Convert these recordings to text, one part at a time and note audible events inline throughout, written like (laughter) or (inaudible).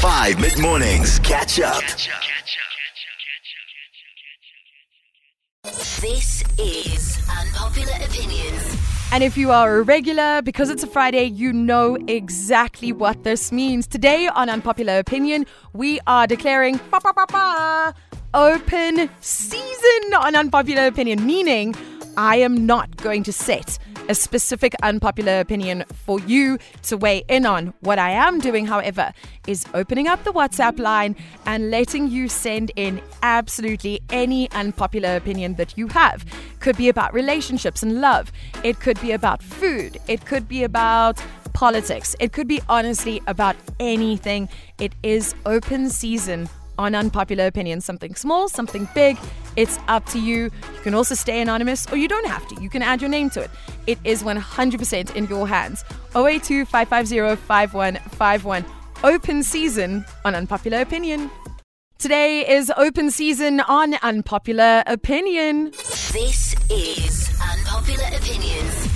5 mid mornings. Catch up. This is Unpopular Opinions. And if you are a regular, because it's a Friday, you know exactly what this means. Today on Unpopular Opinion, we are declaring ba, ba, ba, ba, open season on Unpopular Opinion, meaning I am not going to set a specific unpopular opinion for you to weigh in on. What I am doing, however, is opening up the WhatsApp line and letting you send in absolutely any unpopular opinion that you have. Could be about relationships and love, it could be about food, it could be about politics, it could be honestly about anything. It is open season on unpopular opinions, something small, something big. It's up to you. You can also stay anonymous or you don't have to. You can add your name to it. It is 100% in your hands. 082 550 5151. Open season on unpopular opinion. Today is open season on unpopular opinion. This is Unpopular Opinions.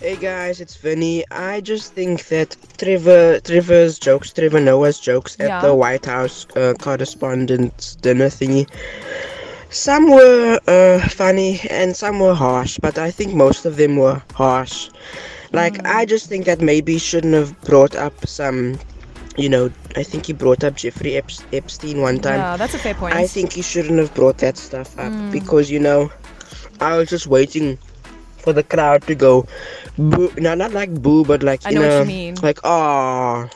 Hey guys, it's Vinny. I just think that Trevor, Trevor's jokes, Trevor Noah's jokes at Yeah. the White House uh, correspondence dinner thingy, some were uh, funny and some were harsh, but I think most of them were harsh. Like, Mm. I just think that maybe he shouldn't have brought up some, you know, I think he brought up Jeffrey Ep- Epstein one time. Yeah, that's a fair point. I think he shouldn't have brought that stuff up Mm. because you know, I was just waiting for the crowd to go boo. No, not like boo, but like I you know what know, like ah,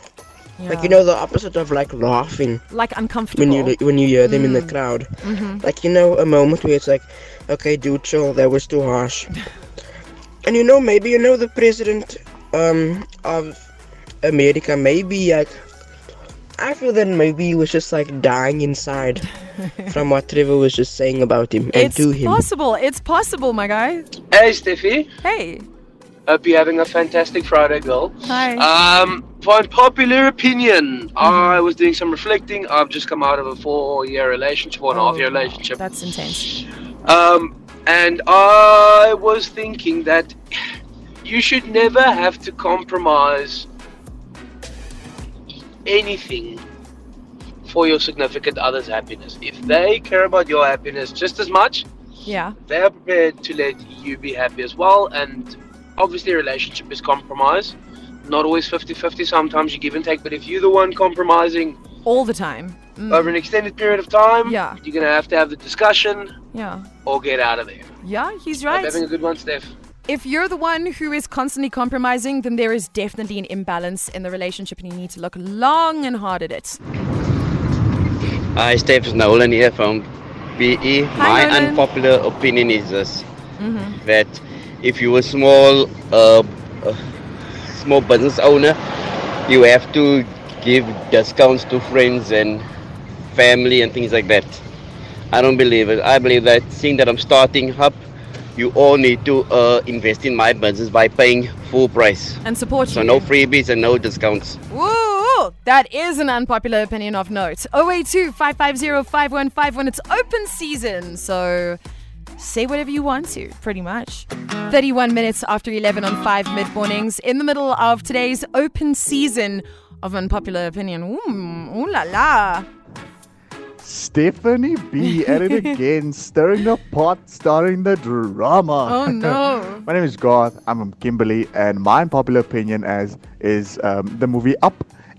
like you know the opposite of like laughing like uncomfortable. when you when you hear them in the Mm. crowd. Mhm. Like you know, a moment where it's like, okay, dude, chill. That was too harsh. (laughs) and you know, maybe you know the president um of America. Maybe like. I feel that maybe he was just like dying inside (laughs) from what Trevor was just saying about him and It's to him. It's possible. It's possible, my guy. Hey, Steffi. Hey. Hope you're having a fantastic Friday, girl. Hi. Um, for unpopular opinion, I was doing some reflecting. I've just come out of a four-year relationship, four and a half year Oh, relationship. That's intense. Um, and I was thinking that you should never have to compromise anything for your significant other's happiness. If they care about your happiness just as much, Yeah. they are prepared to let you be happy as well. And obviously, a relationship is compromise. Not always 50 50, sometimes you give and take. But if you're the one compromising All the time. Mm. over an extended period of time, Yeah. you're going to have to have the discussion Yeah. or get out of there. Yeah, he's Hope right. Having a good one, Steph. If you're the one who is constantly compromising, then there is definitely an imbalance in the relationship and you need to look long and hard at it. Hi, Steph Nolan here from BE. My Nolan. unpopular opinion is this Mm-hmm. that if you're a small uh, uh, small business owner, you have to give discounts to friends and family and things like that. I don't believe it. I believe that seeing that I'm starting up, you all need to uh, invest in my business by paying full price. And support So you. no freebies and no discounts. Woo! That is an unpopular opinion of note. 082 550 5151. It's open season, so say whatever you want to, pretty much. 31 minutes after 11 on 5 mid mornings, in the middle of today's open season of unpopular opinion. Ooh, ooh la la. Stephanie B at it (laughs) again, stirring the pot, starting the drama. Oh no. (laughs) my name is Garth. I'm from Kimberley, and my unpopular opinion as is um, the movie Up.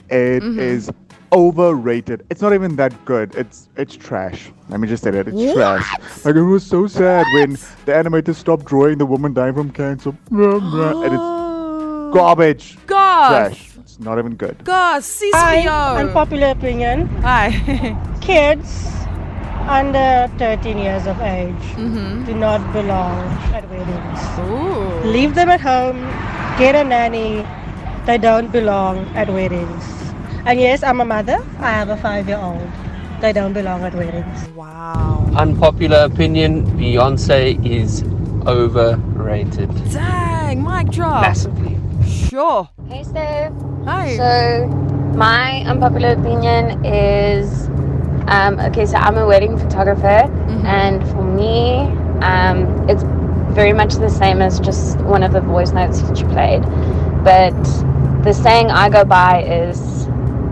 It is Mm-hmm. Overrated. It's not even that good. It's it's trash. Let me just say that it's trash. Like it was so sad when the animator stopped drawing the woman dying from cancer, and it's (gasps) garbage. God. Trash. It's not even good. God, Hi, CCO. unpopular opinion. Hi. (laughs) Kids under 13 years of age mm-hmm. do not belong at weddings. Ooh. Leave them at home, get a nanny. They don't belong at weddings. And yes, I'm a mother. I have a five year old. They don't belong at weddings. Wow. Unpopular opinion Beyonce is overrated. Dang, mic drop. Massively. Sure. Hey Steph. Hi. So my unpopular opinion is um, okay. So I'm a wedding photographer, Mhm. and for me, um, it's very much the same as just one of the voice notes that you played. But the saying I go by is,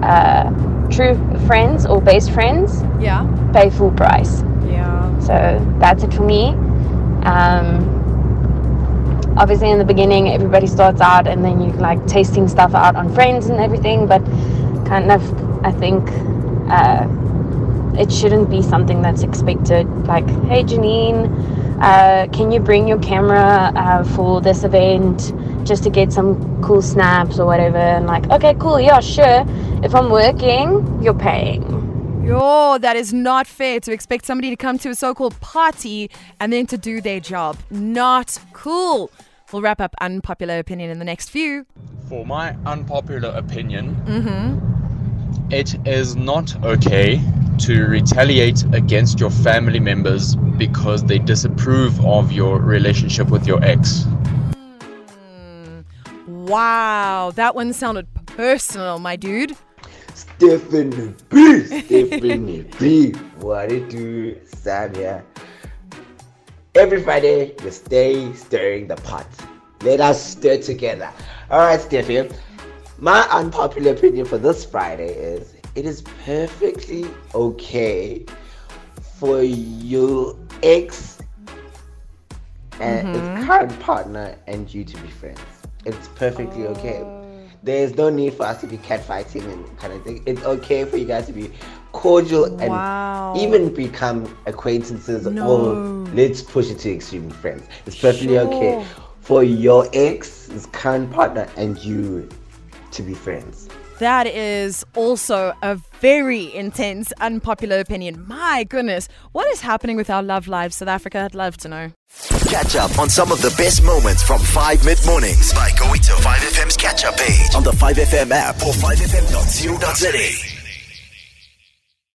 uh, true friends or best friends Yeah. pay full price. Yeah. So that's it for me. Um, obviously, in the beginning, everybody starts out and then you like tasting stuff out on friends and everything, but kind of, I think uh, it shouldn't be something that's expected. Like, hey, Janine, uh, can you bring your camera uh, for this event just to get some cool snaps or whatever? And like, okay, cool, yeah, sure. If I'm working, you're paying. Yo, that is not fair to expect somebody to come to a so called party and then to do their job. Not cool. We'll wrap up unpopular opinion in the next few. For my unpopular opinion, Mm-hmm. it is not okay to retaliate against your family members because they disapprove of your relationship with your ex. Wow, that one sounded personal, my dude. Stephanie B. Stephanie B. What it do, Samia? Every Friday, we stay stirring the pot. Let us stir together. Alright, Stephanie. My unpopular opinion for this Friday is it is perfectly okay for your ex and Mhm. its current partner and you to be friends. It's perfectly okay. There's no need for us to be catfighting and kind of thing. It's okay for you guys to be cordial and Wow. even become acquaintances No. or let's push it to extreme friends. It's perfectly okay for your ex, his current partner, and you to be friends. That is also a very intense, unpopular opinion. My goodness, what is happening with our love lives, South Africa? I'd love to know. Catch up on some of the best moments from 5 mid mornings by going to 5FM's catch up page on the 5FM app or 5FM.co.za.